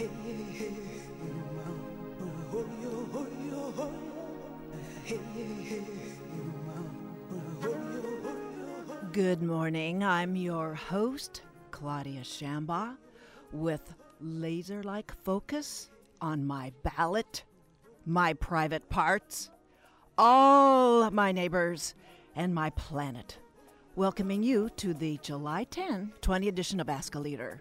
Good morning. I'm your host, Claudia Shamba, with laser like focus on my ballot, my private parts, all my neighbors, and my planet. Welcoming you to the July 10, 20 edition of Ask a Leader.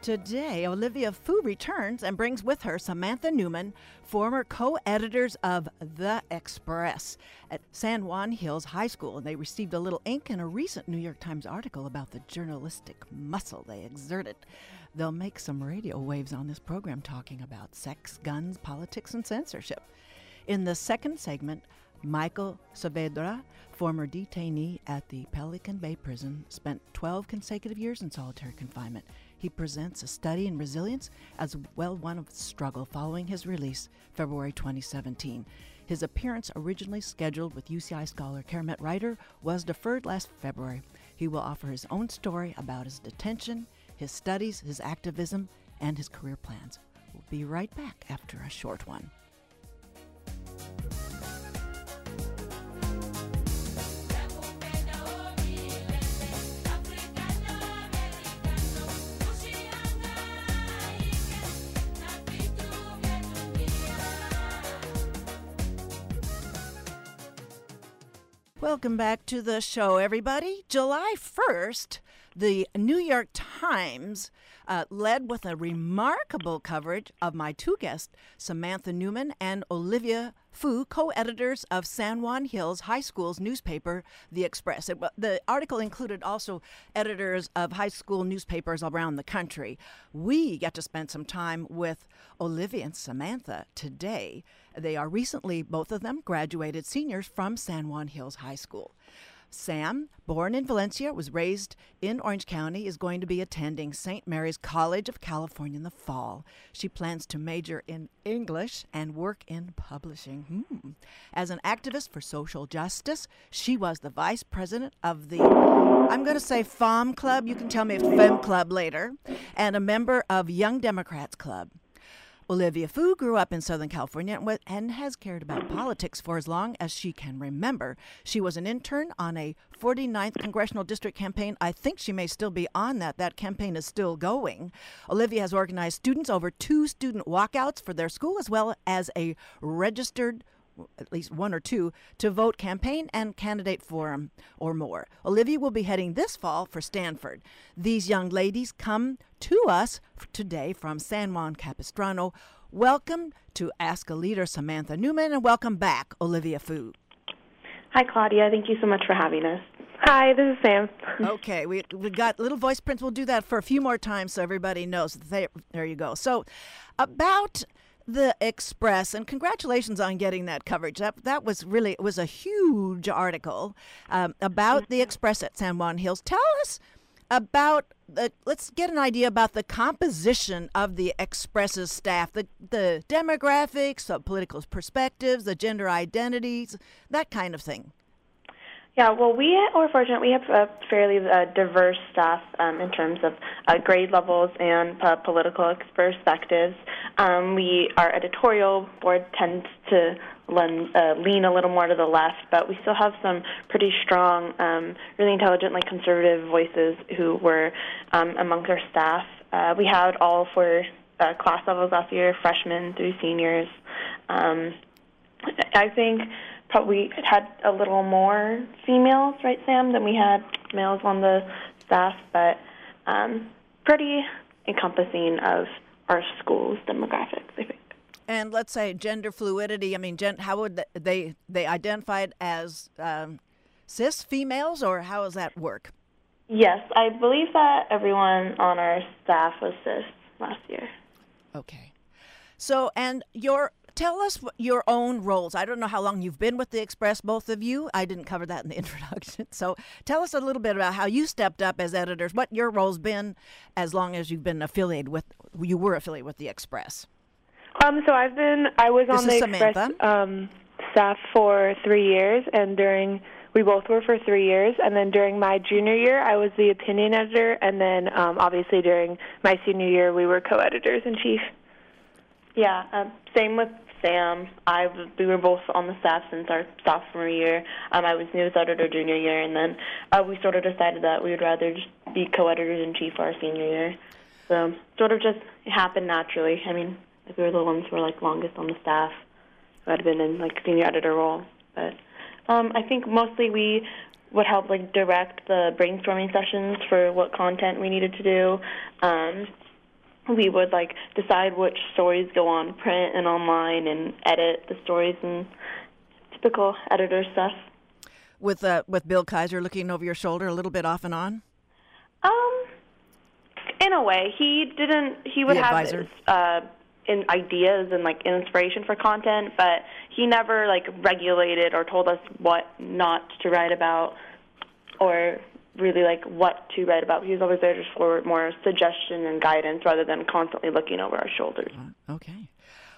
Today, Olivia Fu returns and brings with her Samantha Newman, former co editors of The Express at San Juan Hills High School. And they received a little ink in a recent New York Times article about the journalistic muscle they exerted. They'll make some radio waves on this program talking about sex, guns, politics, and censorship. In the second segment, Michael Saavedra, former detainee at the Pelican Bay Prison, spent 12 consecutive years in solitary confinement. He presents a study in resilience as well one of struggle following his release February 2017. His appearance, originally scheduled with UCI scholar Keramet Reiter, was deferred last February. He will offer his own story about his detention, his studies, his activism, and his career plans. We'll be right back after a short one. Welcome back to the show, everybody. July 1st, the New York Times uh, led with a remarkable coverage of my two guests, Samantha Newman and Olivia Fu, co editors of San Juan Hills High School's newspaper, The Express. It, the article included also editors of high school newspapers around the country. We get to spend some time with Olivia and Samantha today. They are recently, both of them, graduated seniors from San Juan Hills High School. Sam, born in Valencia, was raised in Orange County, is going to be attending St. Mary's College of California in the fall. She plans to major in English and work in publishing. Hmm. As an activist for social justice, she was the vice president of the, I'm going to say FOM Club, you can tell me if FEM Club later, and a member of Young Democrats Club. Olivia Fu grew up in Southern California and has cared about politics for as long as she can remember. She was an intern on a 49th congressional district campaign. I think she may still be on that. That campaign is still going. Olivia has organized students over two student walkouts for their school, as well as a registered at least one or two to vote campaign and candidate forum or more. Olivia will be heading this fall for Stanford. These young ladies come to us today from San Juan Capistrano. Welcome to Ask a Leader, Samantha Newman, and welcome back, Olivia Fu. Hi, Claudia. Thank you so much for having us. Hi, this is Sam. okay, we we got little voice prints. We'll do that for a few more times so everybody knows. There, there you go. So, about the Express, and congratulations on getting that coverage. That that was really it was a huge article um, about the Express at San Juan Hills. Tell us about the, let's get an idea about the composition of the Express's staff, the the demographics, the political perspectives, the gender identities, that kind of thing. Yeah, well, we are fortunate. We have a fairly uh, diverse staff um, in terms of uh, grade levels and uh, political perspectives. Um, we our editorial board tends to lean, uh, lean a little more to the left, but we still have some pretty strong, um, really intelligent, like conservative voices who were um, amongst our staff. Uh, we had all four uh, class levels last year, freshmen through seniors. Um, I think probably had a little more females, right, Sam, than we had males on the staff, but um, pretty encompassing of our school's demographics, I think. And let's say gender fluidity. I mean, gen- how would they they identified as um, cis females, or how does that work? Yes, I believe that everyone on our staff was cis last year. Okay. So, and your tell us your own roles. I don't know how long you've been with the Express, both of you. I didn't cover that in the introduction. So tell us a little bit about how you stepped up as editors, what your role's been as long as you've been affiliated with, you were affiliated with the Express. Um, so I've been, I was this on the Samantha. Express um, staff for three years, and during we both were for three years, and then during my junior year, I was the opinion editor, and then um, obviously during my senior year, we were co-editors in chief. Yeah, um, same with Sam. I we were both on the staff since our sophomore year. Um, I was news editor junior year, and then uh, we sort of decided that we would rather just be co-editors in chief our senior year. So sort of just happened naturally. I mean, like we were the ones who were like longest on the staff who had been in like senior editor role. But um, I think mostly we would help like direct the brainstorming sessions for what content we needed to do. Um, we would like decide which stories go on print and online and edit the stories and typical editor stuff. With uh, with Bill Kaiser looking over your shoulder a little bit off and on. Um, in a way, he didn't. He would The have advisor? his, uh, in ideas and like inspiration for content, but he never like regulated or told us what not to write about or really like what to write about. He was always there just for more suggestion and guidance rather than constantly looking over our shoulders. Okay.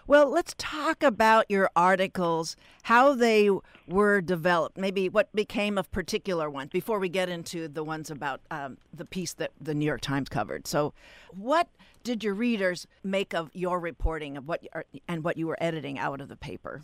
Well, let's talk about your articles, how they were developed, maybe what became of particular ones before we get into the ones about um, the piece that the New York Times covered. So, what did your readers make of your reporting of what and what you were editing out of the paper?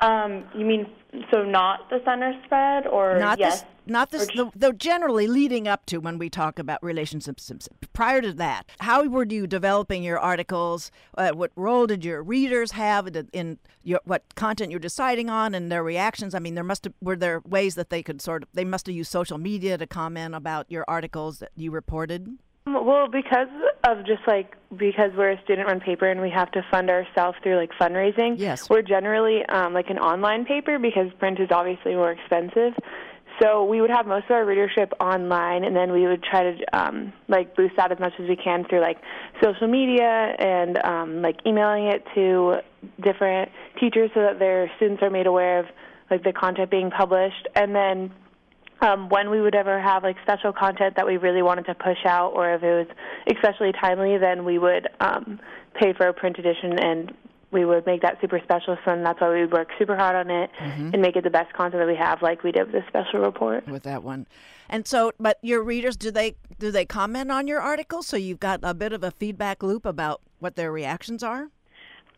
Um, you mean so not the center spread or Not yes? this, not this. The, the generally leading up to when we talk about relationships. Prior to that, how were you developing your articles? Uh, what role did your readers have in- in your, what content you're deciding on and their reactions? I mean, there must have were there ways that they could sort of they must have used social media to comment about your articles that you reported. Well, because of just like because we're a student-run paper and we have to fund ourselves through like fundraising. Yes. We're generally um, like an online paper because print is obviously more expensive. So we would have most of our readership online, and then we would try to um, like boost that as much as we can through like social media and um, like emailing it to different teachers so that their students are made aware of like the content being published, and then um, when we would ever have like special content that we really wanted to push out, or if it was especially timely, then we would um, pay for a print edition and we would make that super special. So that's why we would work super hard on it and make it the best content that we have, like we did with the special report. with that one. And so, but your readers, do they do they comment on your articles? So you've got a bit of a feedback loop about what their reactions are.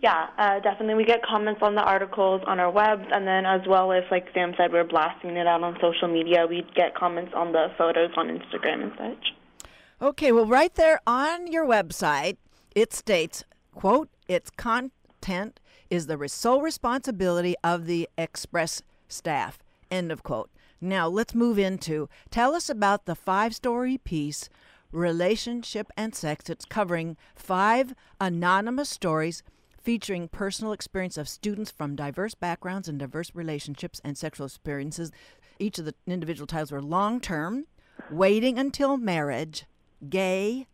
Yeah, uh, definitely. We get comments on the articles on our web, and then as well if, like Sam said, we're blasting it out on social media, we'd get comments on the photos on Instagram and such. Okay, well, right there on your website, it states, "quote Its content is the sole responsibility of the Express staff." End of quote. Now let's move into tell us about the five-story piece, relationship and sex. It's covering five anonymous stories featuring personal experience of students from diverse backgrounds and diverse relationships and sexual experiences. Each of the individual titles were long-term, waiting until marriage, gay,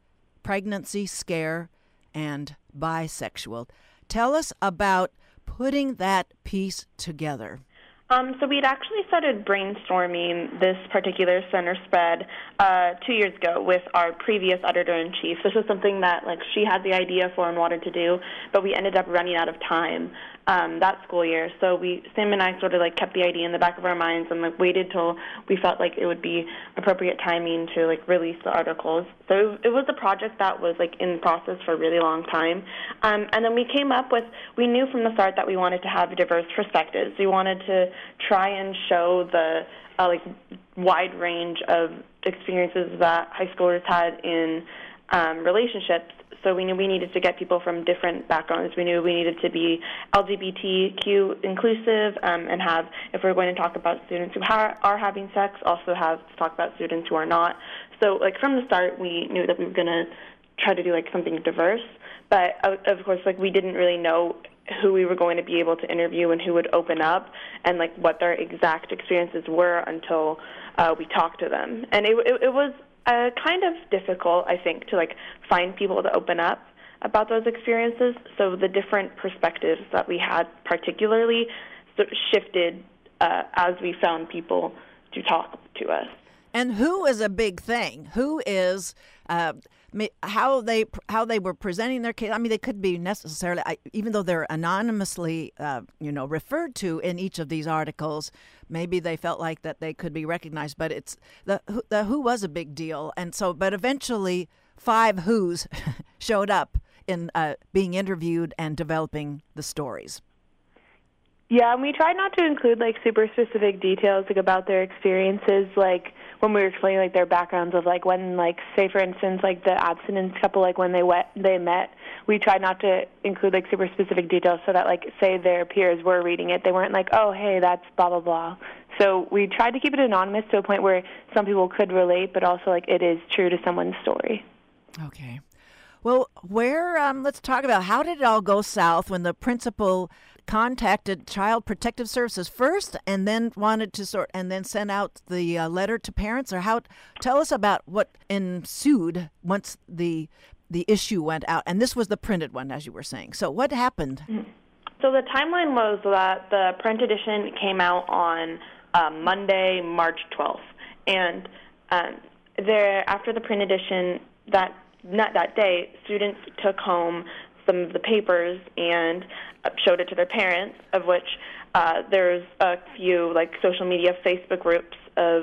pregnancy scare, and bisexual. Tell us about putting that piece together. Um, so we'd actually started brainstorming this particular center spread uh, two years ago with our previous editor in chief. This was something that like she had the idea for and wanted to do, but we ended up running out of time um, that school year. So we Sam and I sort of like kept the idea in the back of our minds and like waited till we felt like it would be appropriate timing to like release the articles. So it was a project that was like in process for a really long time, um, and then we came up with we knew from the start that we wanted to have diverse perspectives. We wanted to try and show the uh, like wide range of experiences that high schoolers had in um, relationships. So we knew we needed to get people from different backgrounds. We knew we needed to be LGBTQ inclusive um, and have, if we're going to talk about students who ha- are having sex, also have to talk about students who are not. So like from the start, we knew that we were going to try to do like something diverse. But of course, like we didn't really know who we were going to be able to interview and who would open up and like what their exact experiences were until uh, we talked to them. And it, it, it was uh, kind of difficult, I think, to like find people to open up about those experiences. So the different perspectives that we had, particularly, shifted uh, as we found people to talk to us. And who is a big thing? Who is uh, how they how they were presenting their case. I mean, they could be necessarily, even though they're anonymously, uh, you know, referred to in each of these articles. Maybe they felt like that they could be recognized, but it's the the who was a big deal, and so but eventually five who's showed up in uh, being interviewed and developing the stories. Yeah, and we tried not to include like super specific details like about their experiences, like when we were explaining like their backgrounds of like when like say for instance like the abstinence couple like when they wet they met, we tried not to include like super specific details so that like say their peers were reading it, they weren't like oh hey that's blah blah blah. So we tried to keep it anonymous to a point where some people could relate, but also like it is true to someone's story. Okay. Well, where, um, let's talk about how did it all go south when the principal contacted Child Protective Services first and then wanted to sort and then sent out the uh, letter to parents or how tell us about what ensued once the the issue went out and this was the printed one as you were saying. So what happened? Mm-hmm. So the timeline was that the print edition came out on um, Monday, March 12th, and um, there after the print edition that not that day, students took home some of the papers and uh, showed it to their parents, of which uh, there's a few like social media Facebook groups of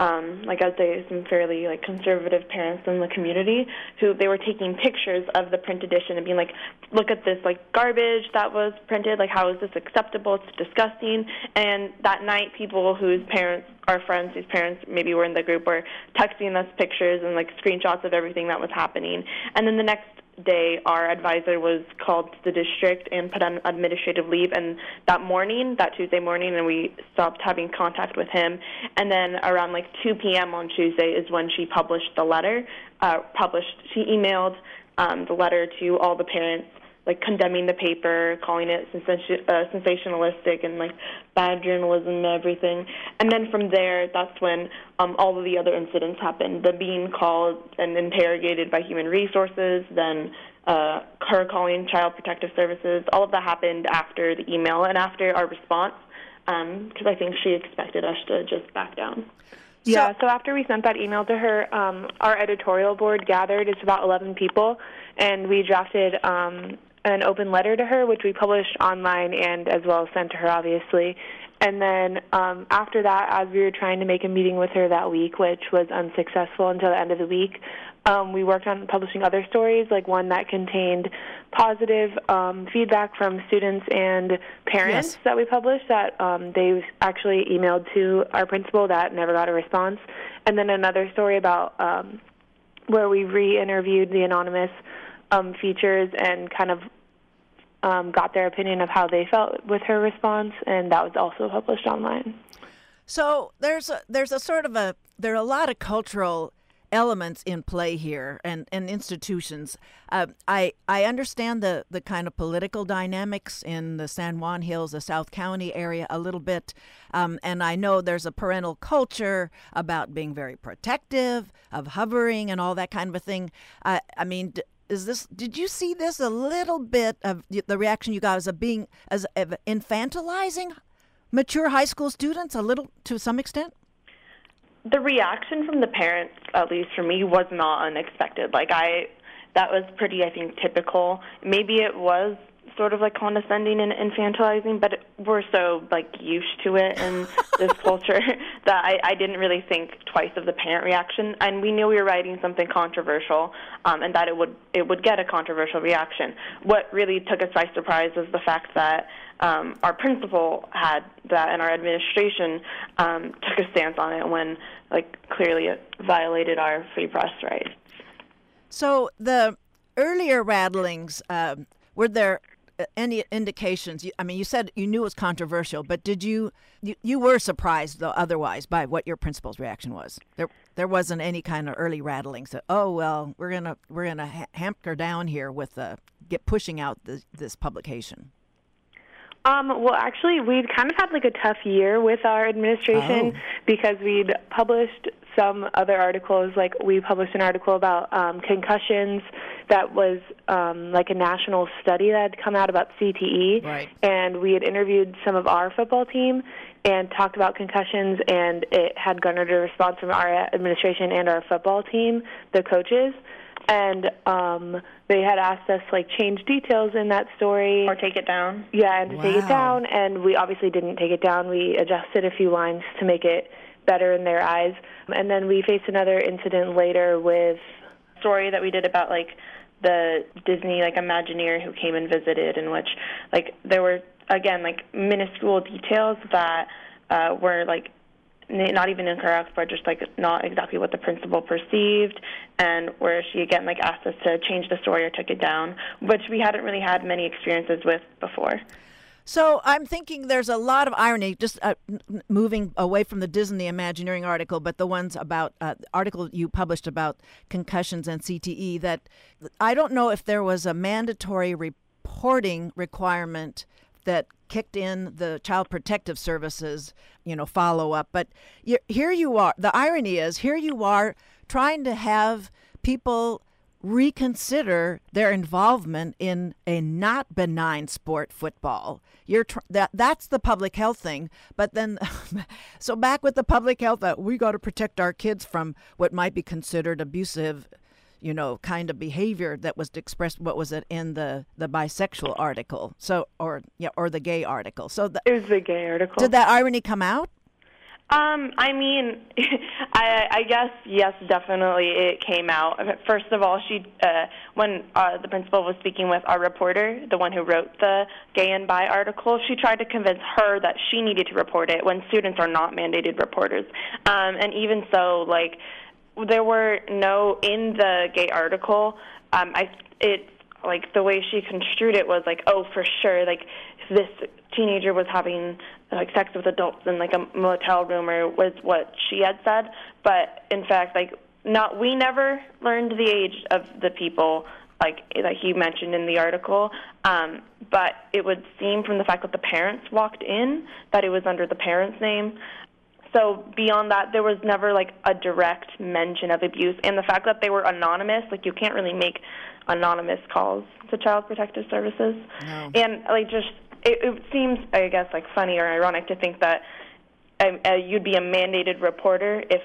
um, like I'd say some fairly like conservative parents in the community who they were taking pictures of the print edition and being like, look at this like garbage that was printed, like how is this acceptable? It's disgusting. And that night, people whose parents, our friends whose parents maybe were in the group, were texting us pictures and like screenshots of everything that was happening. And then the next day, our advisor was called to the district and put on administrative leave. And that morning, that Tuesday morning, and we stopped having contact with him. And then around like 2 p.m. on Tuesday is when she published the letter. Uh, published, she emailed um, the letter to all the parents like condemning the paper, calling it uh, sensationalistic and like bad journalism and everything. And then from there, that's when um, all of the other incidents happened. The being called and interrogated by human resources, then uh, her calling Child Protective Services. All of that happened after the email and after our response, because um, I think she expected us to just back down. Yeah, so after we sent that email to her, um, our editorial board gathered. It's about 11 people, and we drafted um, an open letter to her, which we published online and as well sent to her, obviously. And then um, after that, as we were trying to make a meeting with her that week, which was unsuccessful until the end of the week, um, we worked on publishing other stories, like one that contained positive um, feedback from students and parents yes. that we published that um, they actually emailed to our principal that never got a response. And then another story about um, where we re interviewed the anonymous um, features and kind of um, got their opinion of how they felt with her response, and that was also published online. So there's a, there's a sort of a there are a lot of cultural elements in play here and, and institutions. Uh, I I understand the, the kind of political dynamics in the San Juan Hills, the South County area a little bit, um, and I know there's a parental culture about being very protective, of hovering, and all that kind of a thing. Uh, I mean, is this did you see this? A little bit of the reaction you got as a being as of infantilizing mature high school students a little to some extent? The reaction from the parents at least for me was not unexpected. Like i that was pretty i think typical. Maybe it was sort of like condescending and infantilizing, but we're so like used to it in this culture that I, I didn't really think twice of the parent reaction. And we knew we were writing something controversial, um, and that it would it would get a controversial reaction. What really took us by surprise was the fact that um, our principal had that, and our administration um, took a stance on it when, like, clearly it violated our free press rights. So the earlier rattlings. Uh, were there any indications? I mean, you said you knew it was controversial, but did you you, you were surprised though otherwise by what your principal's reaction was? There there wasn't any kind of early rattling. So, oh well, we're gonna we're gonna hamper down here with uh, get pushing out the, this publication. Um, well, actually, we'd kind of had like a tough year with our administration Oh. because we'd published some other articles. Like we published an article about um, concussions that was um, like a national study that had come out about CTE, Right. and we had interviewed some of our football team and talked about concussions, and it had garnered a response from our administration and our football team, the coaches. And um, they had asked us like change details in that story Or take it down. yeah, and to take it down, and we obviously didn't take it down. We adjusted a few lines to make it better in their eyes, and then we faced another incident later with story that we did about like the Disney like Imagineer who came and visited, in which like there were again like minuscule details that uh, were like n- not even incorrect, but just like not exactly what the principal perceived, and where she again like asked us to change the story or took it down, which we hadn't really had many experiences with before. So I'm thinking there's a lot of irony, just uh, moving away from the Disney Imagineering article, but the ones about uh, the article you published about concussions and CTE. That I don't know if there was a mandatory reporting requirement that kicked in the Child Protective Services, you know, follow up. But here you are. The irony is, here you are trying to have people reconsider their involvement in a not benign sport football you're tr- that that's the public health thing but then so back with the public health that we got to protect our kids from what might be considered abusive you know kind of behavior that was expressed what was it in the the bisexual article so or yeah or the gay article so the, it was the gay article. did that irony come out Um, I mean, I, I guess yes, definitely it came out. First of all, she uh, when uh, the principal was speaking with our reporter, the one who wrote the gay and bi article, she tried to convince her that she needed to report it when students are not mandated reporters. Um, and even so, like there were no in the gay article. Um, I it like the way she construed it was like, oh, for sure, like this teenager was having like sex with adults in like a motel room or was what she had said. But in fact like not we never learned the age of the people like that he mentioned in the article. Um but it would seem from the fact that the parents walked in that it was under the parents name so beyond that there was never like a direct mention of abuse. And the fact that they were anonymous like you can't really make anonymous calls to child protective services. No. and like just it, it seems i guess like funny or ironic to think that uh, you'd be a mandated reporter if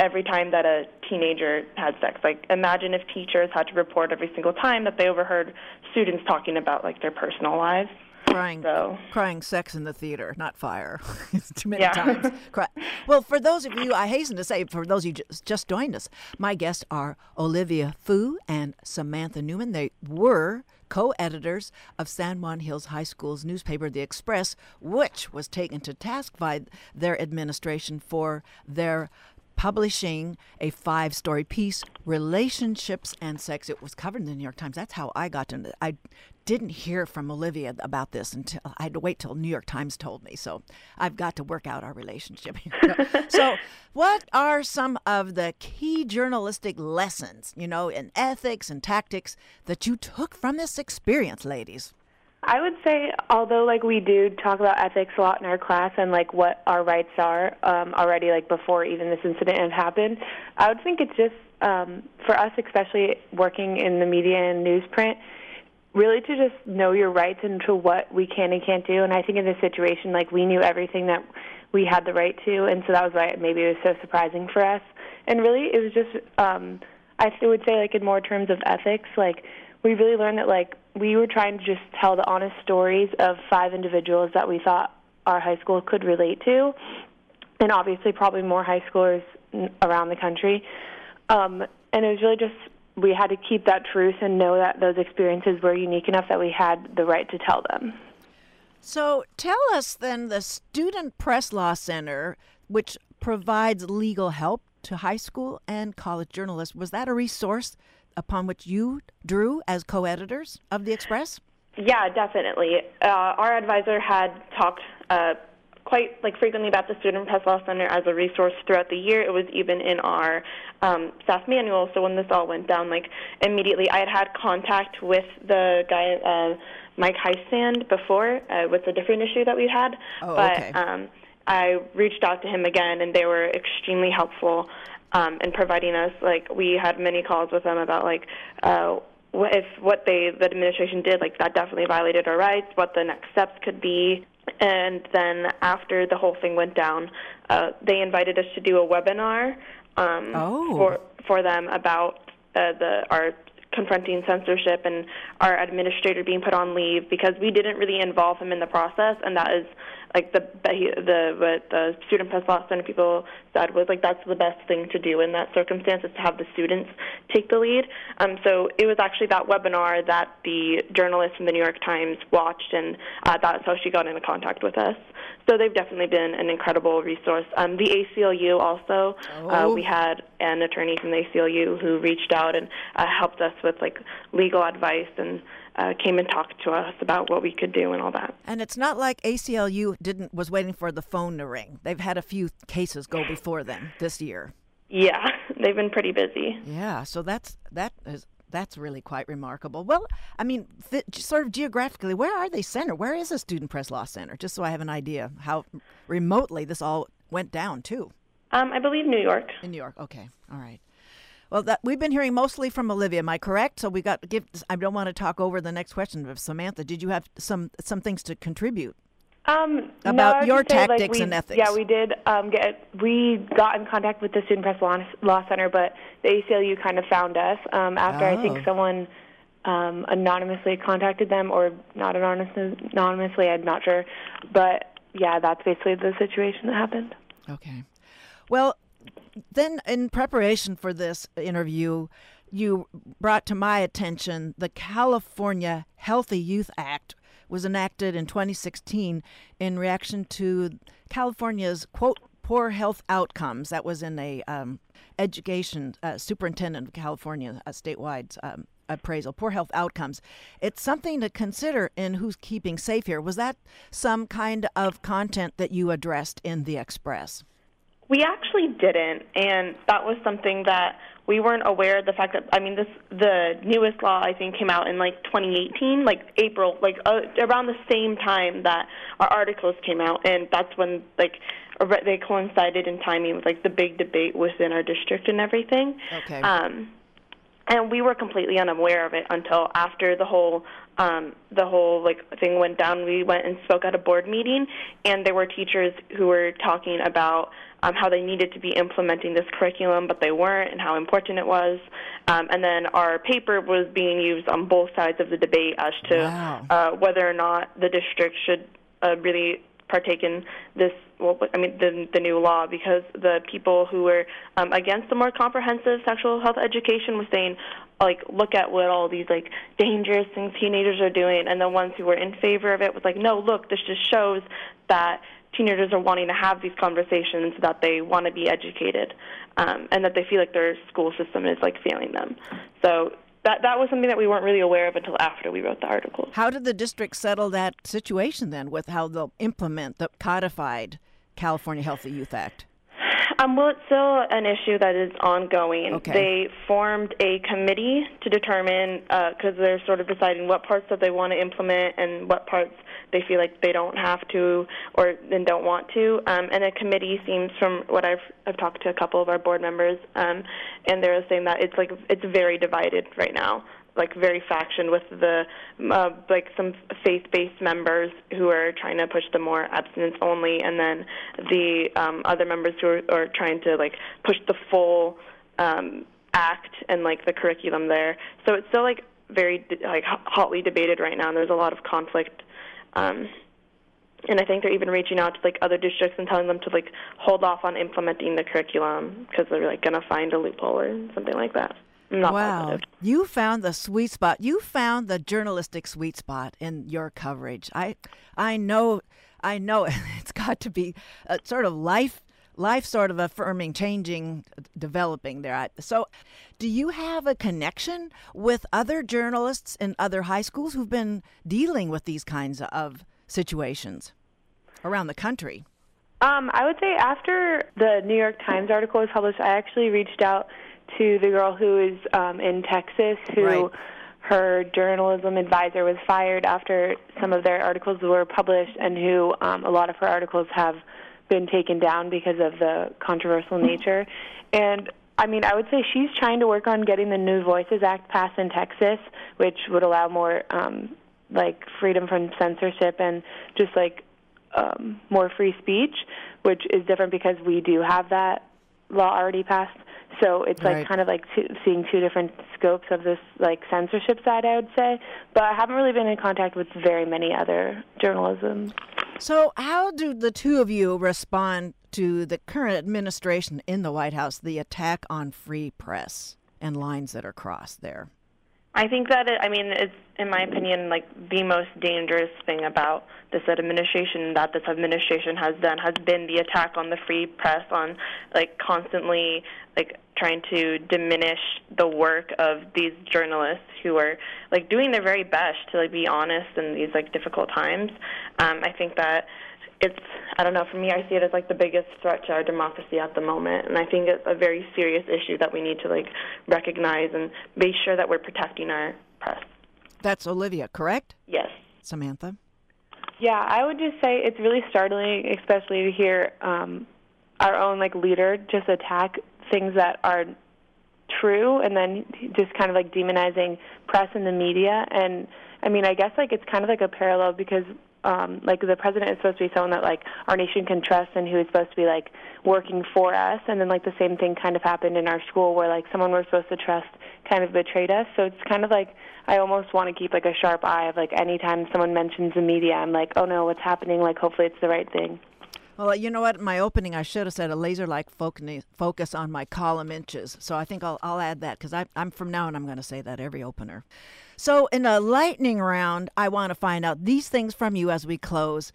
every time that a teenager had sex. Like imagine if teachers had to report every single time that they overheard students talking about like their personal lives crying So- crying sex in the theater not fire it's too many Yeah. times Cry. well for those of you i hasten to say for those of you just, just joined us my guests are olivia fu and samantha newman they were co-editors of san juan hills high school's newspaper the express which was taken to task by their administration for their publishing a five story piece, Relationships and Sex. It was covered in the New York Times. That's how I got to it. I didn't hear from Olivia about this until I had to wait till New York Times told me. So I've got to work out our relationship. so, what are some of the key journalistic lessons, you know, in ethics and tactics that you took from this experience, ladies? I would say, although like we do talk about ethics a lot in our class and like what our rights are um, already, like before even this incident had happened, I would think it's just um, for us, especially working in the media and newsprint, really to just know your rights and to what we can and can't do. And I think in this situation, like we knew everything that we had the right to, and so that was why maybe it was so surprising for us. And really, it was just um, I would say like in more terms of ethics, like we really learned that like we were trying to just tell the honest stories of five individuals that we thought our high school could relate to, and obviously probably more high schoolers around the country. Um, and it was really just we had to keep that truth and know that those experiences were unique enough that we had the right to tell them. So tell us then the Student Press Law Center, which provides legal help to high school and college journalists, was that a resource upon which you drew as co editors of The Express? Yeah, definitely. Uh, our advisor had talked uh, quite like frequently about the Student Press Law Center as a resource throughout the year. It was even in our um, staff manual. So when this all went down, like immediately, I had had contact with the guy, uh, Mike Hiestand before uh, with a different issue that we had. Oh, but okay. um, I reached out to him again, and they were extremely helpful um, in providing us. Like we had many calls with them about like. Uh, what if what they the administration did like that definitely violated our rights what the next steps could be and then after the whole thing went down uh, they invited us to do a webinar um, Oh. for for them about uh, the our confronting censorship and our administrator being put on leave because we didn't really involve him in the process, and that is like the the what the student press law center people said was like that's the best thing to do in that circumstance is to have the students take the lead. Um, so it was actually that webinar that the journalist from the New York Times watched, and uh, that's how she got into contact with us. So they've definitely been an incredible resource. Um, the ACLU also, uh, Oh. we had an attorney from the ACLU who reached out and uh, helped us with like legal advice and uh, came and talked to us about what we could do and all that. And it's not like ACLU didn't was waiting for the phone to ring. They've had a few cases go before them this year. Yeah, they've been pretty busy. Yeah, so that's that is that's really quite remarkable. Well, I mean, th- sort of geographically, where are they centered? Where is the Student Press Law Center? Just so I have an idea how remotely this all went down too. Um, I believe New York. In New York. Okay. All right. Well, that we've been hearing mostly from Olivia. Am I correct? So we got to give. I don't want to talk over the next question of Samantha. Did you have some some things to contribute? Um, About I was your gonna say, like, tactics we- and ethics. Yeah, we did um, get we got in contact with the Student Press Law, Law Center, but the ACLU kind of found us um, after I Oh. think someone um, anonymously contacted them, or not anonymously. Anonymously, I'm not sure, but yeah, that's basically the situation that happened. Okay. Well, then in preparation for this interview, you brought to my attention the California Healthy Youth Act was enacted in 2016 in reaction to California's quote poor health outcomes. That was in a um, education uh, superintendent of California statewide um, appraisal. Poor health outcomes. It's something to consider in who's keeping safe here. Was that some kind of content that you addressed in the Express? We actually didn't, and that was something that we weren't aware of the fact that I mean this the newest law I think came out in like 2018, like April, like uh, around the same time that our articles came out, and that's when like they coincided in timing with like the big debate within our district and everything. Okay. Um, and we were completely unaware of it until after the whole um, the whole like thing went down. We went and spoke at a board meeting, and there were teachers who were talking about um, how they needed to be implementing this curriculum, but they weren't, and how important it was. Um, and then our paper was being used on both sides of the debate as to Wow. uh, whether or not the district should uh, really partake in this. Well, I mean, the the new law because the people who were um, against the more comprehensive sexual health education was saying, like, look at what all these like dangerous things teenagers are doing, and the ones who were in favor of it was like, no, look, this just shows that teenagers are wanting to have these conversations, that they want to be educated, um, and that they feel like their school system is like failing them. So. That, that was something that we weren't really aware of until after we wrote the article. How did the district settle that situation then with how they'll implement the codified California Healthy Youth Act? Um, well, it's still an issue that is ongoing. Okay. They formed a committee to determine, because they're sort of deciding what parts that they want to implement and what parts they feel like they don't have to or then don't want to. Um, and a committee seems, from what I've I've talked to a couple of our board members, um, and they're saying that it's like it's very divided right now like very faction with the uh, like some faith-based members who are trying to push the more abstinence only, and then the um, other members who are, are trying to like push the full um, act and like the curriculum there. So it's still like very like hotly debated right now, and there's a lot of conflict. Um, and I think they're even reaching out to like other districts and telling them to like hold off on implementing the curriculum because they're like gonna find a loophole or something like that. I'm not wow. positive. You found the sweet spot. You found the journalistic sweet spot in your coverage. I I know I know it's got to be a sort of life life sort of affirming, changing, developing there. I- So, do you have a connection with other journalists in other high schools who've been dealing with these kinds of situations around the country? Um, I would say after the New York Times article was published, I actually reached out to the girl who is um, in Texas who Right. her journalism advisor was fired after some of their articles were published, and who um, a lot of her articles have been taken down because of the controversial nature. And I mean, I would say she's trying to work on getting the New Voices Act passed in Texas, which would allow more um, like freedom from censorship and just like um, more free speech, which is different because we do have that law already passed. So it's like Right. kind of like two, seeing two different scopes of this like censorship side, I would say. But I haven't really been in contact with very many other journalism. So, how do the two of you respond to the current administration in the White House, the attack on free press and lines that are crossed there? I think that it, I mean it's in my opinion like the most dangerous thing about this administration that this administration has done has been the attack on the free press on like constantly like trying to diminish the work of these journalists who are like doing their very best to like be honest in these like difficult times. Um, I think that it's I don't know. For me, I see it as like the biggest threat to our democracy at the moment, and I think it's a very serious issue that we need to like recognize and make sure that we're protecting our press. That's Olivia, correct? Yes. Samantha? Yeah, I would just say it's really startling, especially to hear um, our own like leader just attack things that are true, and then just kind of like demonizing press and the media. And I mean, I guess like it's kind of like a parallel because um, like the president is supposed to be someone that like our nation can trust and who is supposed to be like working for us, and then like the same thing kind of happened in our school where like someone we're supposed to trust kind of betrayed us. So it's kind of like I almost want to keep like a sharp eye of like anytime someone mentions the media, I'm like, oh no, what's happening? Like hopefully it's the right thing. Well, you know what? My opening, I should have said a laser-like focus focus on my column inches. So I think I'll, I'll add that because I'm from now on. I'm going to say that every opener. So in a lightning round, I want to find out these things from you as we close.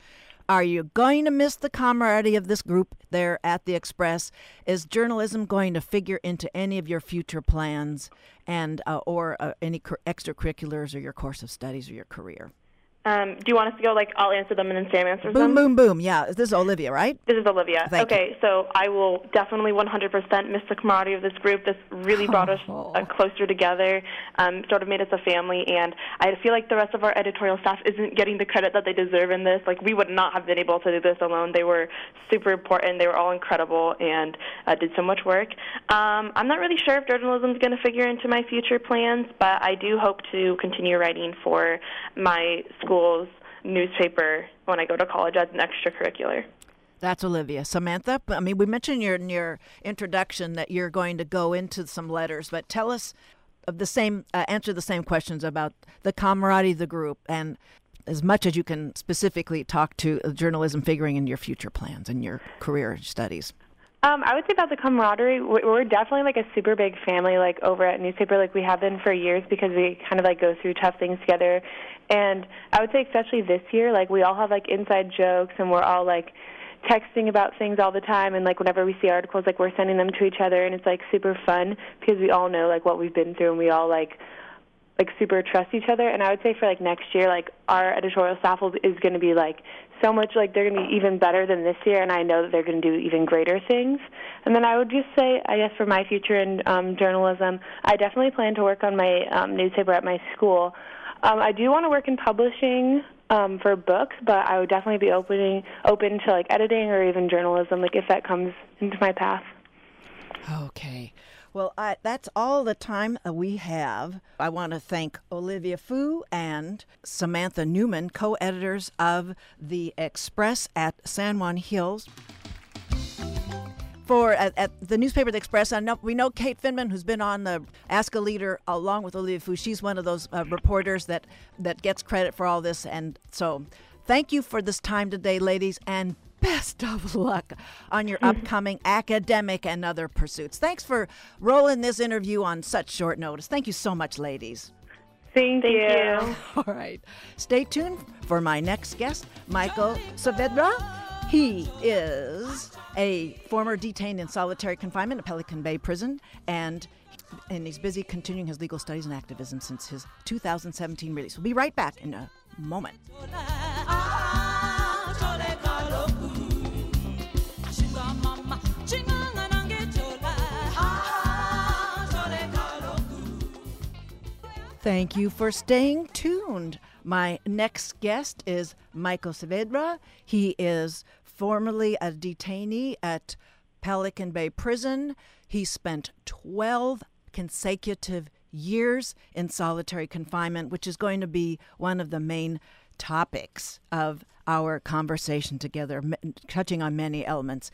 Are you going to miss the camaraderie of this group there at the Express? Is journalism going to figure into any of your future plans, and uh, or uh, any extracurriculars or your course of studies or your career? Um, do you want us to go like I'll answer them and then Sam answers Boom, them? boom, boom. boom. Yeah, this is Olivia, right? This is Olivia. Thank okay, so I will definitely 100% miss the camaraderie of this group. This really brought us uh, closer together, um, sort of made us a family, and I feel like the rest of our editorial staff isn't getting the credit that they deserve in this. Like, we would not have been able to do this alone. They were super important. They were all incredible and uh, did so much work. Um, I'm not really sure if journalism is going to figure into my future plans, but I do hope to continue writing for my school's newspaper when I go to college as an extracurricular. That's Olivia. Samantha, I mean, we mentioned your, in your introduction that you're going to go into some letters, but tell us of the same, uh, answer the same questions about the camaraderie of the group and as much as you can specifically talk to journalism figuring in your future plans and your career studies. Um, I would say about the camaraderie, we- we're definitely like a super big family, like over at newspaper, like we have been for years because we kind of like go through tough things together. And I would say especially this year, like we all have like inside jokes and we're all like texting about things all the time. And like whenever we see articles like we're sending them to each other. And it's like super fun because we all know like what we've been through and we all like like super trust each other. And i would say for like next year like our editorial staff is going to be like so much like they're going to be even better than this year and i know that they're going to do even greater things. And then i would just say i guess for my future in um, journalism i definitely plan to work on my um, newspaper at my school. Um, i do want to work in publishing um, for books but i would definitely be opening open to like editing or even journalism like if that comes into my path. Okay. Well, I, that's all the time uh, we have. I want to thank Olivia Fu and Samantha Newman, co editors of The Express at San Juan Hills. For at, at the newspaper The Express, know, we know Kate Finman, who's been on the Ask a Leader along with Olivia Fu. She's one of those uh, reporters that, that gets credit for all this. And so thank you for this time today, ladies, and best of luck on your mm-hmm. upcoming academic and other pursuits. Thanks for rolling this interview on such short notice. Thank you so much, ladies. thank, Thank you. you. All right. Stay tuned for my next guest, Michael Saavedra. He is a former detained in solitary confinement at Pelican Bay Prison, and and he's busy continuing his legal studies and activism since his 2017 release. We'll be right back in a moment. Ah. Thank you for staying tuned. My next guest is Michael Saavedra. He is formerly a detainee at Pelican Bay Prison. He spent 12 consecutive years in solitary confinement, which is going to be one of the main topics of our conversation together, touching on many elements.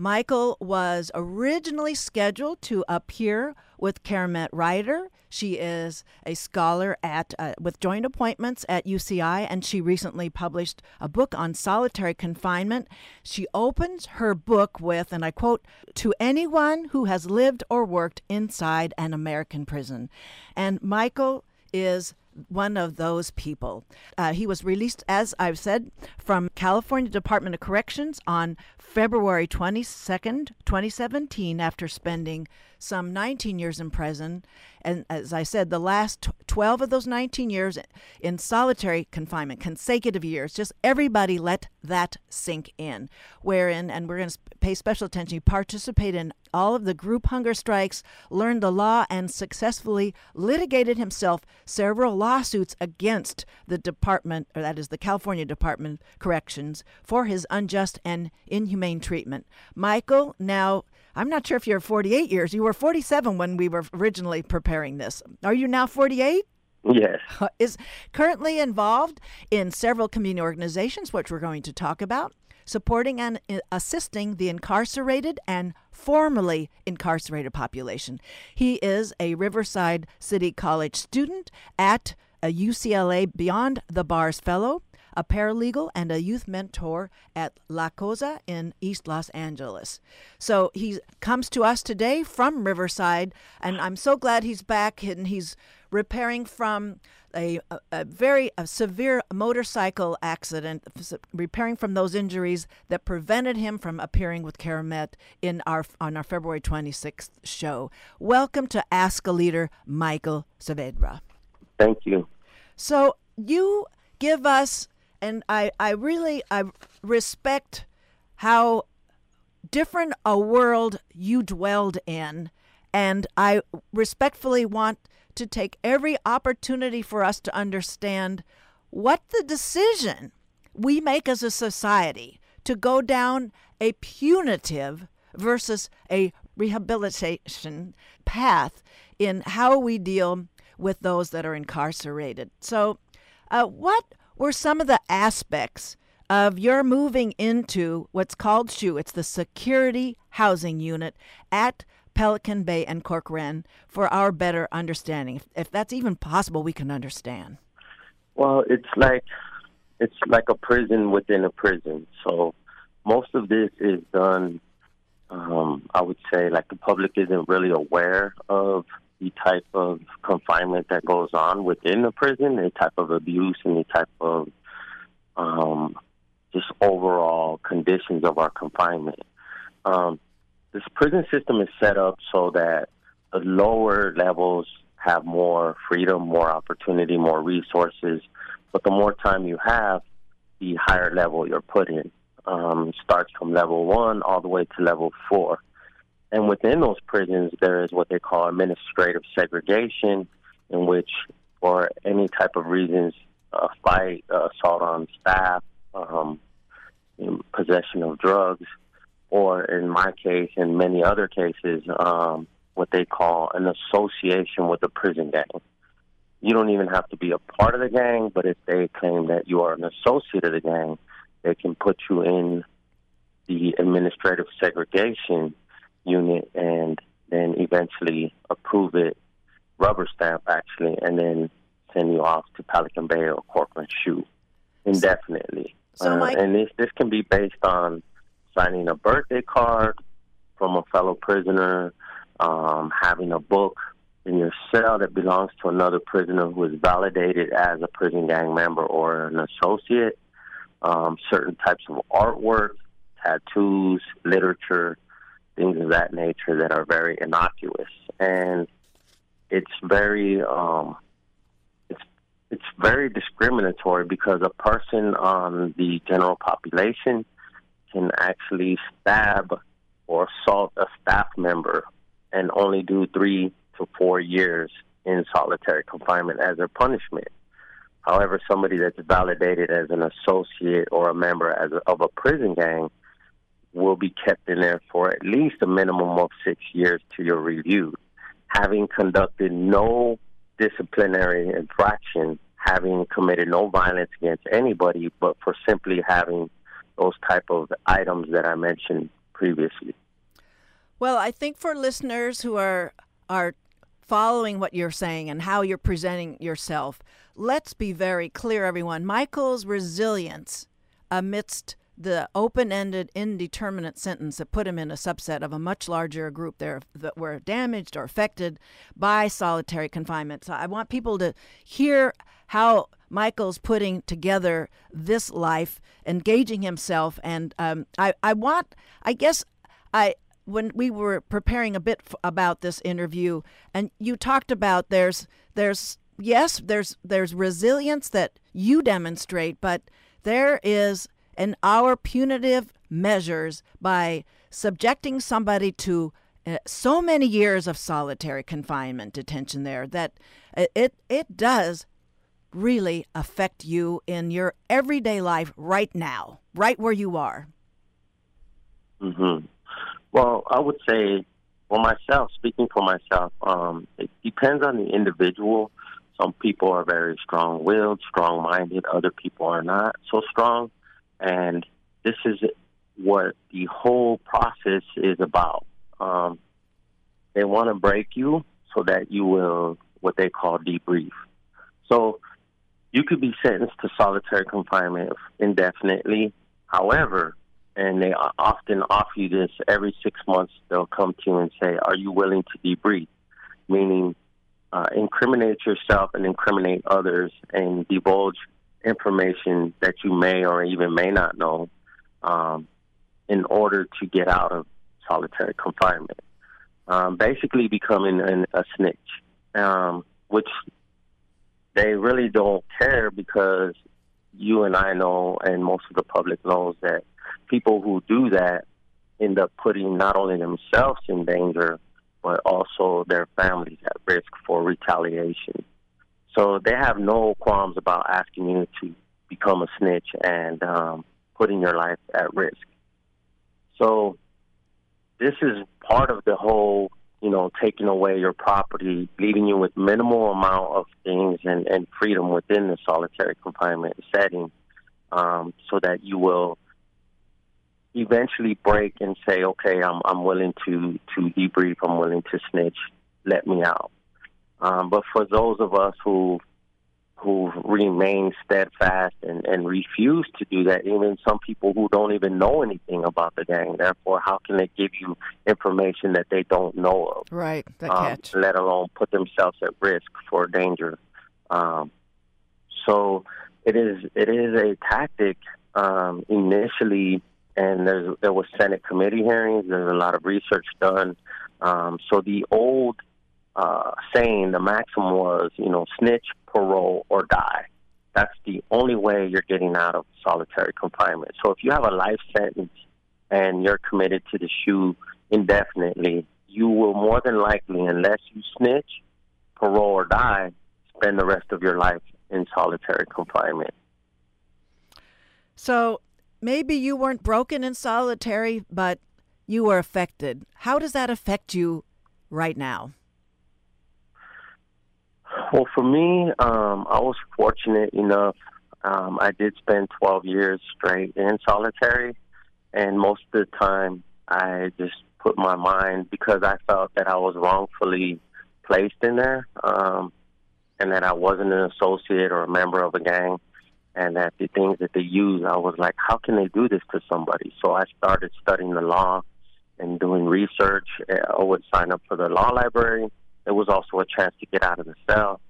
Michael was originally scheduled to appear with Keramet Reiter. She is a scholar at uh, with joint appointments at UCI, and she recently published a book on solitary confinement. She opens her book with, and I quote, "To anyone who has lived or worked inside an American prison," and Michael is one of those people. Uh, he was released, as I've said, from California Department of Corrections on February 22nd, 2017, after spending some 19 years in prison. And as I said, the last 12 of those 19 years in solitary confinement, consecutive years, just everybody let that sink in. Wherein, and we're going to pay special attention, he participated in all of the group hunger strikes, learned the law, and successfully litigated himself several lawsuits against the department, or that is the California Department of Corrections, for his unjust and inhumane treatment. Michael now I'm not sure if you're 48 years. You were 47 when we were originally preparing this. Are you now 48? Yes. Is currently involved in several community organizations, which we're going to talk about, supporting and uh, assisting the incarcerated and formerly incarcerated population. He is a Riverside City College student at a UCLA Beyond the Bars Fellow a paralegal and a youth mentor at La Cosa in East Los Angeles. So he comes to us today from Riverside, and I'm so glad he's back and he's repairing from a, a, a, very a severe motorcycle accident, repairing from those injuries that prevented him from appearing with Keramet in our on our February 26th show. Welcome to Ask a Leader, Michael Saavedra. Thank you. So you give us and I, I really I respect how different a world you dwelled in and I respectfully want to take every opportunity for us to understand what the decision we make as a society to go down a punitive versus a rehabilitation path in how we deal with those that are incarcerated. So, uh, what were some of the aspects of your moving into what's called SHU? It's the Security Housing Unit at Pelican Bay and Corcoran for our better understanding. If, if that's even possible, we can understand. Well, it's like it's like a prison within a prison. So most of this is done. Um, I would say like the public isn't really aware of the type of confinement that goes on within the prison, the type of abuse, and the type of um, just overall conditions of our confinement. Um, this prison system is set up so that the lower levels have more freedom, more opportunity, more resources. But the more time you have, the higher level you're put in. Um, starts from level one all the way to level four. And within those prisons, there is what they call administrative segregation, in which, for any type of reasons, uh, fight, uh, assault on staff, um, possession of drugs, or in my case, in many other cases, um, what they call an association with a prison gang. You don't even have to be a part of the gang, but if they claim that you are an associate of the gang, they can put you in the administrative segregation unit and then eventually approve it, rubber stamp actually, and then send you off to Pelican Bay or Corcoran SHU indefinitely. So, uh, and this this can be based on signing a birthday card from a fellow prisoner, um, having a book in your cell that belongs to another prisoner who is validated as a prison gang member or an associate, um, certain types of artwork, tattoos, literature, things of that nature that are very innocuous, and it's very um, it's it's very discriminatory because a person on the general population can actually stab or assault a staff member and only do three to four years in solitary confinement as their punishment. However, somebody that's validated as an associate or a member as a, of a prison gang will be kept in there for at least a minimum of six years to your review, having conducted no disciplinary infraction, having committed no violence against anybody, but for simply having those type of items that I mentioned previously. Well, I think for listeners who are are following what you're saying and how you're presenting yourself, let's be very clear, everyone. Michael's resilience amidst the open-ended, indeterminate sentence that put him in a subset of a much larger group there that were damaged or affected by solitary confinement. So I want people to hear how Michael's putting together this life, engaging himself, and um, I, I want, I guess, I when we were preparing a bit f- about this interview, and you talked about there's there's yes there's there's resilience that you demonstrate, but there is in our punitive measures by subjecting somebody to uh, so many years of solitary confinement detention there that it it does really affect you in your everyday life right now, right where you are? Mhm. Well, I would say for myself, speaking for myself, um, it depends on the individual. Some people are very strong willed, strong minded, other people are not so strong. And this is what the whole process is about. Um, they want to break you so that you will, what they call debrief. So you could be sentenced to solitary confinement indefinitely. However, and they often offer you this every six months. They'll come to you and say, "Are you willing to debrief?" Meaning, uh, incriminate yourself and incriminate others, and divulge information that you may or even may not know, um, in order to get out of solitary confinement. Um, basically, becoming an, a snitch, um, which they really don't care because you and I know, and most of the public knows that people who do that end up putting not only themselves in danger, but also their families at risk for retaliation. So they have no qualms about asking you to become a snitch and um, putting your life at risk. So this is part of the whole, you know, taking away your property, leaving you with minimal amount of things and, and freedom within the solitary confinement setting, um, so that you will eventually break and say, okay, I'm I'm willing to to debrief, I'm willing to snitch, let me out. Um, but for those of us who who remain steadfast and, and refuse to do that, even some people who don't even know anything about the gang. Therefore, how can they give you information that they don't know of? Right, that um, catch. Let alone put themselves at risk for danger. Um, so it is it is a tactic um, initially, and there was Senate committee hearings. There's a lot of research done. Um, so the old uh, saying, the maxim was, you know, snitch, parole, or die. That's the only way you're getting out of solitary confinement. So if you have a life sentence and you're committed to the SHU indefinitely, you will more than likely, unless you snitch, parole, or die, spend the rest of your life in solitary confinement. So maybe you weren't broken in solitary, but you were affected. How does that affect you right now? Well, for me, um, I was fortunate enough. Um, I did spend 12 years straight in solitary, and most of the time, I just put my mind because I felt that I was wrongfully placed in there, um, and that I wasn't an associate or a member of a gang, and that the things that they use, I was like, how can they do this to somebody? So I started studying the law and doing research. I would sign up for the law library it was also a chance to get out of the cell.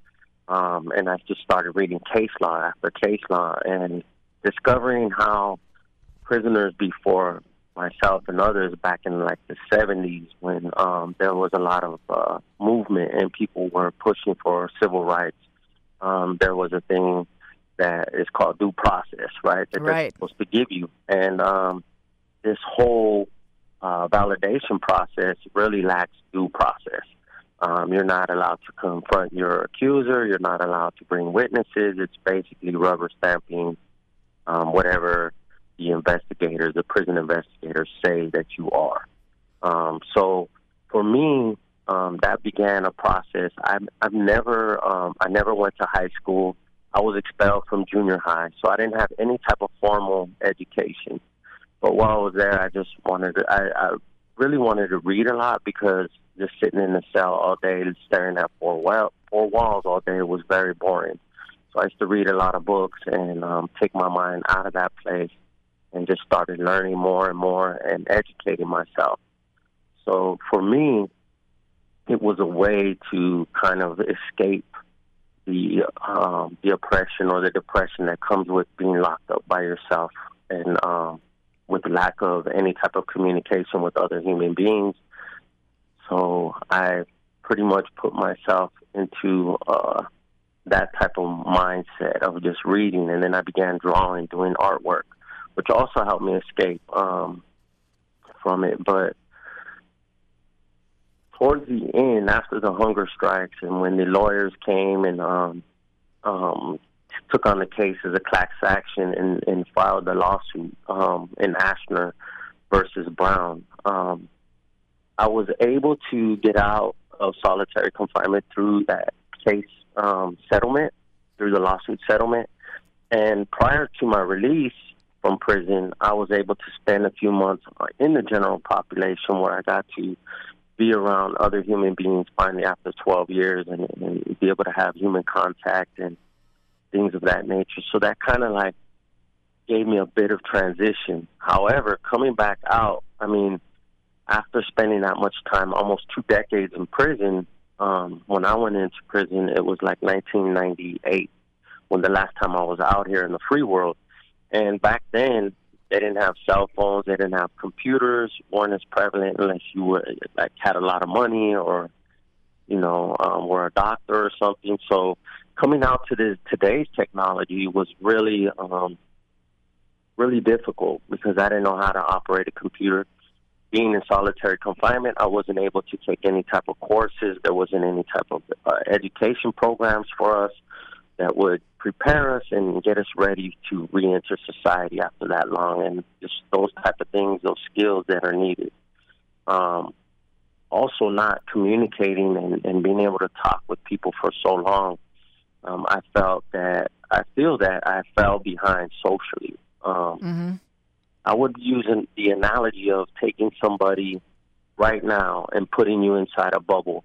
Um, and I just started reading case law after case law and discovering how prisoners before myself and others back in like the 70s when um, there was a lot of uh, movement and people were pushing for civil rights. Um, there was a thing that is called due process, right? That right. they're supposed to give you. And um, this whole uh, validation process really lacks due process. Um, you're not allowed to confront your accuser. You're not allowed to bring witnesses. It's basically rubber stamping um, whatever the investigators, the prison investigators, say that you are. Um, so for me, um, that began a process. I've, I've never, um, I never went to high school. I was expelled from junior high, so I didn't have any type of formal education. But while I was there, I just wanted to, I, I really wanted to read a lot because just sitting in the cell all day, staring at four, well, four walls all day was very boring. So I used to read a lot of books and um, take my mind out of that place and just started learning more and more and educating myself. So for me, it was a way to kind of escape the um, the oppression or the depression that comes with being locked up by yourself and um, with lack of any type of communication with other human beings. So I pretty much put myself into uh, that type of mindset of just reading, and then I began drawing, doing artwork, which also helped me escape um, from it. But towards the end, after the hunger strikes, and when the lawyers came and um, um, took on the case as a class action and, and filed the lawsuit um, in Ashker versus Brown, um, I was able to get out of solitary confinement through that case um, settlement, through the lawsuit settlement. And prior to my release from prison, I was able to spend a few months in the general population where I got to be around other human beings finally after 12 years and, and be able to have human contact and things of that nature. So that kind of like gave me a bit of transition. However, coming back out, I mean, after spending that much time, almost two decades in prison, um, when I went into prison, it was like 1998 when the last time I was out here in the free world. And back then, they didn't have cell phones, they didn't have computers, weren't as prevalent unless you were like had a lot of money or, you know, um, were a doctor or something. So coming out to this today's technology was really, um, really difficult because I didn't know how to operate a computer being in solitary confinement, I wasn't able to take any type of courses. There wasn't any type of uh, education programs for us that would prepare us and get us ready to reenter society after that long, and just those type of things, those skills that are needed. Um, also, not communicating and, and being able to talk with people for so long, um, I felt that I feel that I fell behind socially. Um, mm-hmm. I would use the analogy of taking somebody right now and putting you inside a bubble,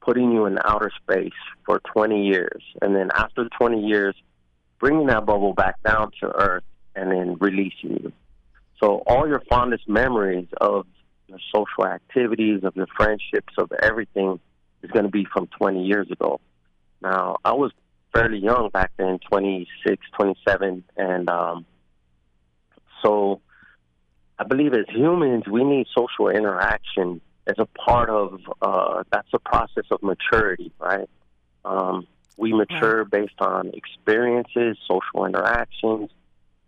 putting you in outer space for 20 years, and then after 20 years, bringing that bubble back down to Earth and then releasing you. So all your fondest memories of your social activities, of your friendships, of everything is going to be from 20 years ago. Now, I was fairly young back then, 26, 27, and um, so I believe as humans, we need social interaction as a part of uh, that's a process of maturity, right? Um, we mature based on experiences, social interactions.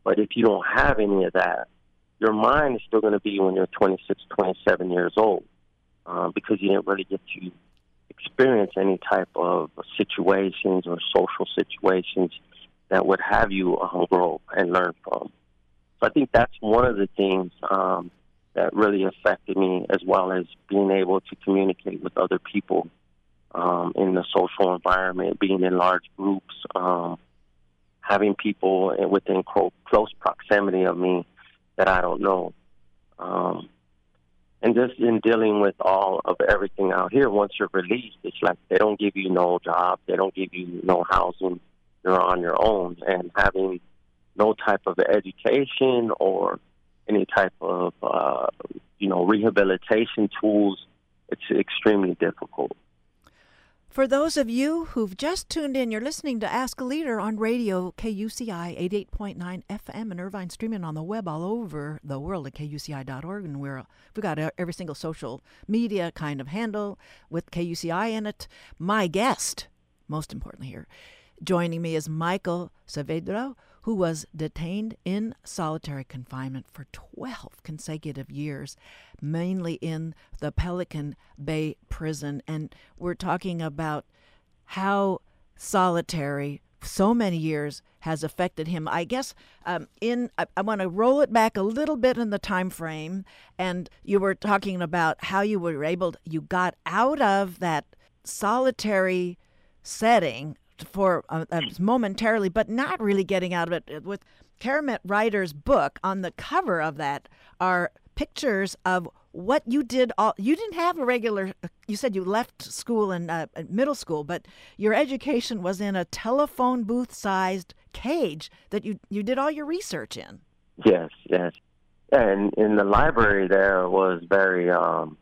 But if you don't have any of that, your mind is still going to be when you're 26, 27 years old um, because you didn't really get to experience any type of situations or social situations that would have you um, grow and learn from. So I think that's one of the things um, that really affected me, as well as being able to communicate with other people um, in the social environment, being in large groups, um, having people within close proximity of me that I don't know. Um, and just in dealing with all of everything out here, once you're released, it's like they don't give you no job, they don't give you no housing, you're on your own. And having no type of education or any type of uh, you know rehabilitation tools, it's extremely difficult. For those of you who've just tuned in, you're listening to Ask a Leader on radio KUCI 88.9 FM in Irvine, streaming on the web all over the world at kuci.org. And we're, we've got every single social media kind of handle with KUCI in it. My guest, most importantly here, Joining me is Michael Saavedra, who was detained in solitary confinement for 12 consecutive years, mainly in the Pelican Bay prison. And we're talking about how solitary so many years has affected him. I guess um, in I, I want to roll it back a little bit in the time frame, and you were talking about how you were able, you got out of that solitary setting for uh, uh, momentarily, but not really getting out of it. With Keramet Reiter's book, on the cover of that are pictures of what you did all you didn't have a regular you said you left school in uh, middle school but your education was in a telephone booth sized cage that you you did all your research in. Yes yes. And in the library there was very um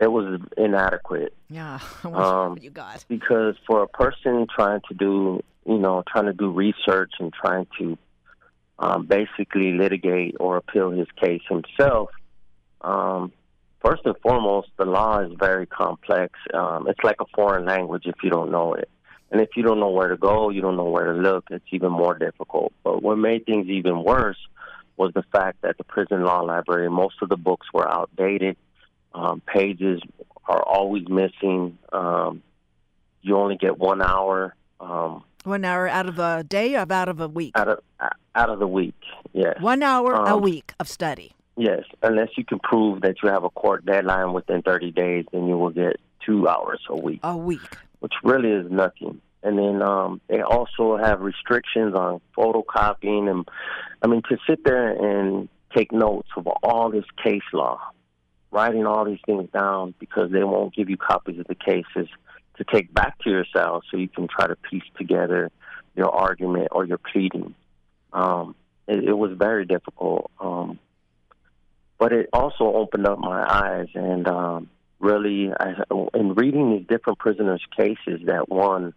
it was inadequate yeah um, you got because for a person trying to do you know trying to do research and trying to um, basically litigate or appeal his case himself. Um, first and foremost, the law is very complex. Um, it's like a foreign language if you don't know it. And if you don't know where to go, you don't know where to look, it's even more difficult. But what made things even worse was the fact that the prison law library, most of the books were outdated. Um, pages are always missing. Um, you only get one hour. Um, one hour out of a day or out of a week? Out of out of the week, yes. One hour um, a week of study. Yes, unless you can prove that you have a court deadline within 30 days, then you will get two hours a week. A week. Which really is nothing. And then um, they also have restrictions on photocopying. And I mean, to sit there and take notes of all this case law, writing all these things down because they won't give you copies of the cases to take back to yourself so you can try to piece together your argument or your pleading. Um, it, it was very difficult, um, but it also opened up my eyes and um, really, I, in reading these different prisoners' cases that won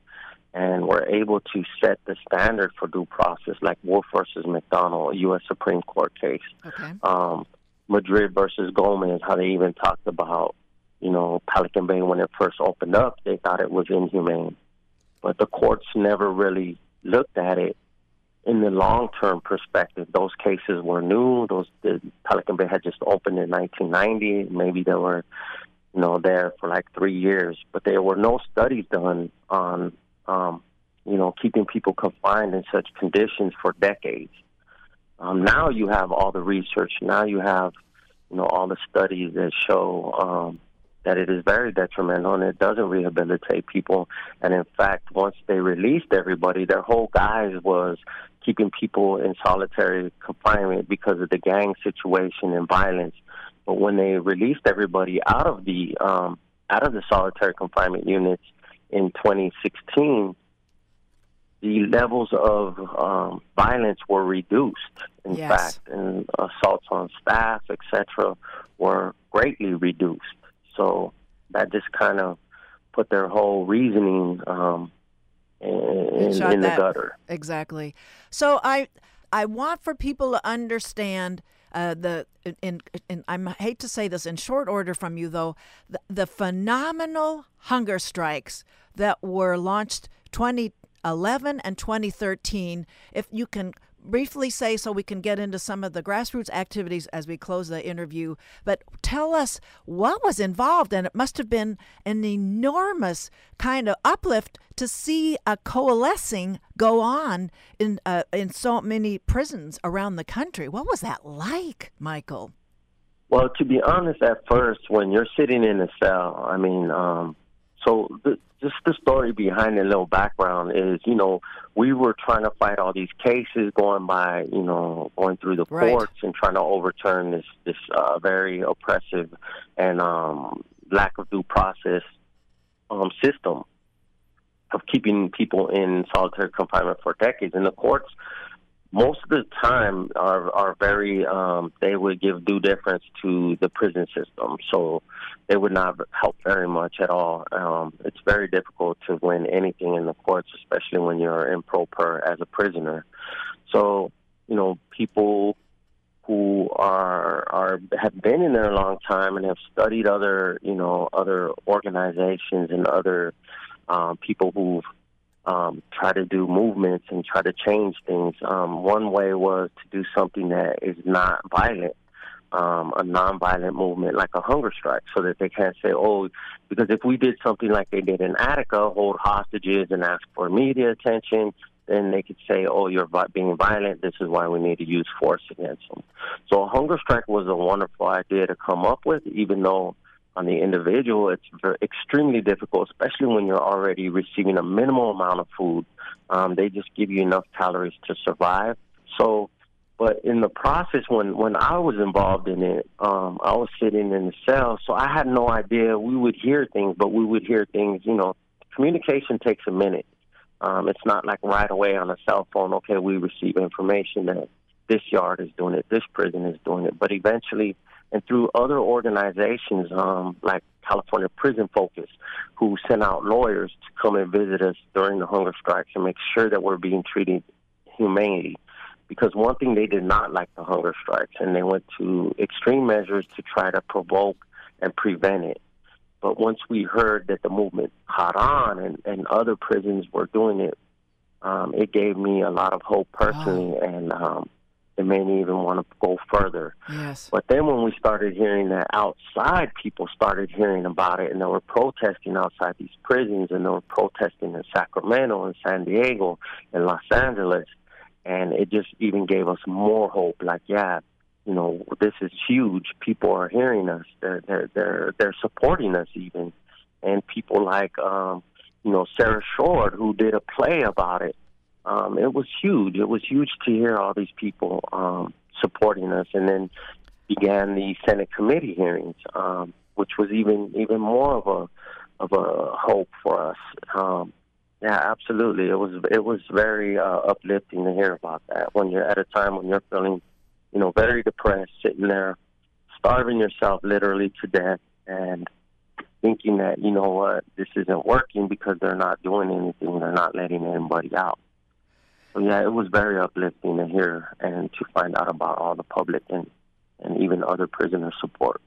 and were able to set the standard for due process, like Wolff versus McDonnell, a U.S. Supreme Court case. Okay. Um, Madrid versus Gomez, how they even talked about you know, Pelican Bay, when it first opened up, they thought it was inhumane. But the courts never really looked at it in the long term perspective. Those cases were new. Those the Pelican Bay had just opened in 1990. Maybe they were, you know, there for like three years. But there were no studies done on, um, you know, keeping people confined in such conditions for decades. Um, now you have all the research. Now you have, you know, all the studies that show um, that it is very detrimental and it doesn't rehabilitate people. And in fact, once they released everybody, their whole guise was keeping people in solitary confinement because of the gang situation and violence. But when they released everybody out of the um, out of the solitary confinement units in 2016, the levels of um, violence were reduced. In yes. fact, and assaults on staff, etc., were greatly reduced. So that just kind of put their whole reasoning um, in, in the gutter. Exactly. So I I want for people to understand uh, the in, in, I hate to say this in short order from you though the, the phenomenal hunger strikes that were launched 2011 and 2013. If you can briefly say so we can get into some of the grassroots activities as we close the interview. But tell us what was involved, and it must have been an enormous kind of uplift to see a coalescing go on in uh, in so many prisons around the country. What was that like, Michael? Well, to be honest, at first, when you're sitting in a cell, I mean, um, so the, just the story behind the little background is, you know, we were trying to fight all these cases, going by, you know, going through the right. courts and trying to overturn this this uh, very oppressive and um, lack of due process um, system of keeping people in solitary confinement for decades. And the courts most of the time are are very um they would give due deference to the prison system. So they would not help very much at all. Um it's very difficult to win anything in the courts especially when you're in pro per as a prisoner. So you know people who are are have been in there a long time and have studied other you know other organizations and other um people who've um, try to do movements and try to change things. Um, one way was to do something that is not violent, um, a nonviolent movement like a hunger strike, so that they can't say, "Oh," because if we did something like they did in Attica, hold hostages and ask for media attention, then they could say, "Oh, you're being violent. This is why we need to use force against them." So a hunger strike was a wonderful idea to come up with, even though on the individual, it's very, extremely difficult, especially when you're already receiving a minimal amount of food. Um, they just give you enough calories to survive. So, but in the process, when when I was involved in it, um, I was sitting in the cell, so I had no idea. We would hear things, but we would hear things. You know, communication takes a minute. Um, it's not like right away on a cell phone. Okay, we receive information that this yard is doing it, this prison is doing it, but eventually and through other organizations um, like California Prison Focus, who sent out lawyers to come and visit us during the hunger strikes and make sure that we're being treated humanely. Because one thing they did not like the hunger strikes, and they went to extreme measures to try to provoke and prevent it. But once we heard that the movement caught on and, and other prisons were doing it, um, it gave me a lot of hope personally, wow. and um, it made me even want to go further. Yes. But then when we started hearing that outside, people started hearing about it, and they were protesting outside these prisons, and they were protesting in Sacramento and San Diego and Los Angeles, and it just even gave us more hope. Like, yeah, you know, this is huge. People are hearing us. They're they're they're they're supporting us even, and people like um, you know Sarah Shourd who did a play about it um, it was huge. It was huge to hear all these people um, supporting us, and then began the Senate committee hearings, um, which was even even more of a of a hope for us. Um, yeah, absolutely. It was it was very uh, uplifting to hear about that when you're at a time when you're feeling, you know, very depressed, sitting there, starving yourself literally to death, and thinking that you know what this isn't working because they're not doing anything, they're not letting anybody out. Yeah, it was very uplifting to hear and to find out about all the public and, and even other prisoner support.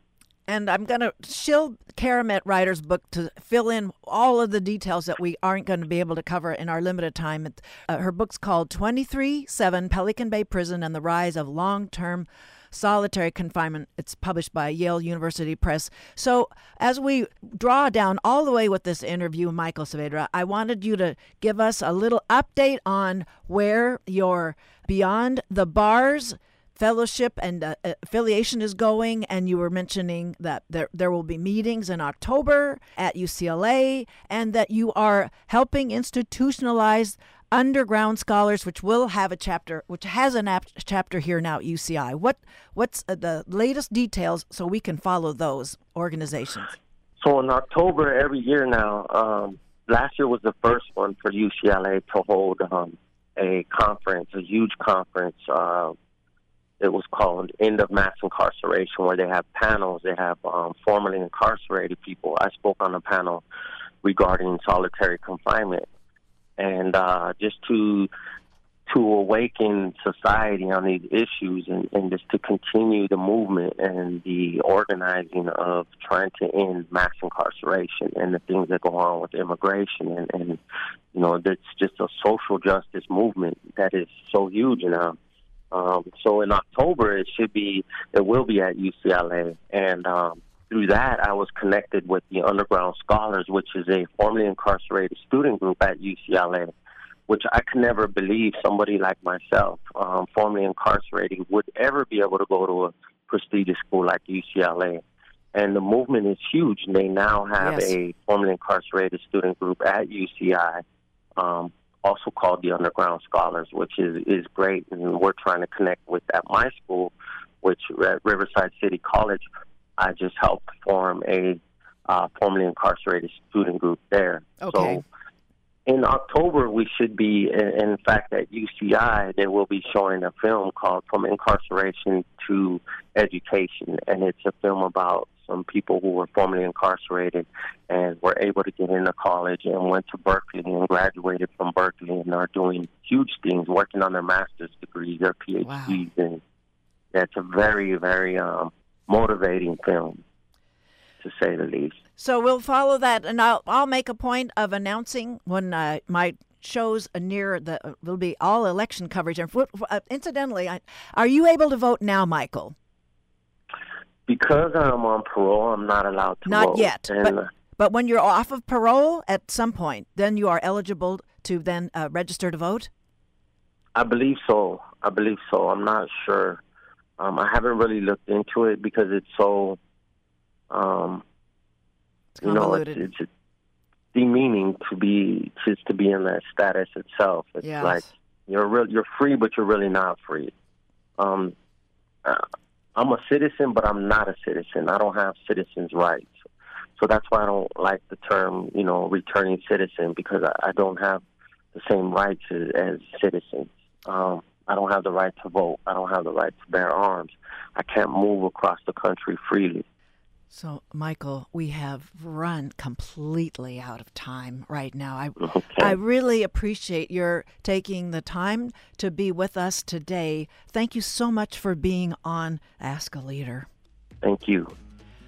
And I'm going to shield Keramet Reiter's book to fill in all of the details that we aren't going to be able to cover in our limited time. Uh, her book's called 23 7 Pelican Bay Prison and the Rise of Long Term solitary confinement. It's published by Yale University Press. So, as we draw down all the way with this interview, Michael Saavedra, I wanted you to give us a little update on where your Beyond the Bars fellowship and uh, affiliation is going and you were mentioning that there there will be meetings in October at UCLA and that you are helping institutionalize underground scholars, which will have a chapter, which has an ap- chapter here now at UCI. What what's uh, the latest details so we can follow those organizations? So in October every year now, um, last year was the first one for UCLA to hold um, a conference, a huge conference. Uh, it was called End of Mass Incarceration, where they have panels. They have um, formerly incarcerated people. I spoke on a panel regarding solitary confinement and uh, just to to awaken society on these issues and, and just to continue the movement and the organizing of trying to end mass incarceration and the things that go on with immigration and, and you know that's just a social justice movement that is so huge now. Um, so in October it should be it will be at UCLA and um, through that, I was connected with the Underground Scholars, which is a formerly incarcerated student group at UCLA, which I could never believe somebody like myself, um, formerly incarcerated, would ever be able to go to a prestigious school like UCLA. And the movement is huge. They now have yes. a formerly incarcerated student group at UCI, um, also called the Underground Scholars, which is, is great. And we're trying to connect with at my school, which at Riverside City College, I just helped form a uh, formerly incarcerated student group there. Okay. So in October, we should be, in fact, at UCI, they will be showing a film called From Incarceration to Education. And it's a film about some people who were formerly incarcerated and were able to get into college and went to Berkeley and graduated from Berkeley and are doing huge things, working on their master's degrees, their PhDs. Wow. And that's a very, very um, motivating film, to say the least. So we'll follow that, and I'll I'll make a point of announcing when uh, my shows near the uh, will be all election coverage. And uh, incidentally, I, are you able to vote now, Michael? Because I'm on parole, I'm not allowed to not vote. yet. And, but, but when you're off of parole, at some point, then you are eligible to then uh, register to vote. I believe so. I believe so. I'm not sure. Um, I haven't really looked into it because it's so, um, it's you know, it's, it's, demeaning to be just to be in that status itself. It's yes. like you're real, you're free, but you're really not free. Um, uh, I'm a citizen, but I'm not a citizen. I don't have citizens' rights. So that's why I don't like the term, you know, returning citizen because I, I don't have the same rights as, as citizens. Um, I don't have the right to vote. I don't have the right to bear arms. I can't move across the country freely. So, Michael, we have run completely out of time right now. I, Okay. I really appreciate your taking the time to be with us today. Thank you so much for being on Ask a Leader. Thank you.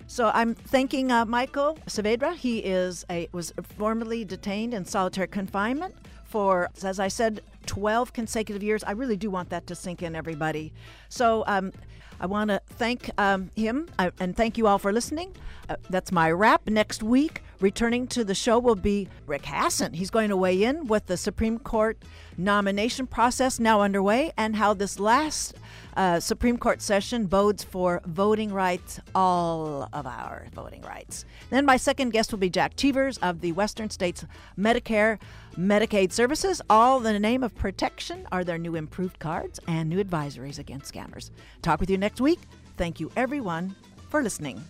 So I'm thanking uh, Michael Saavedra. He is a was formerly detained in solitary confinement for, as I said, 12 consecutive years. I really do want that to sink in, everybody. So um, I want to thank um, him uh, and thank you all for listening. Uh, that's my wrap. Next week, returning to the show will be Rick Hasen. He's going to weigh in with the Supreme Court nomination process now underway and how this last uh, Supreme Court session bodes for voting rights, all of our voting rights. Then my second guest will be Jack Cheevers of the Western States Medicare Medicaid Services. All in the name of protection are their new improved cards and new advisories against scammers. Talk with you next week. Thank you, everyone, for listening.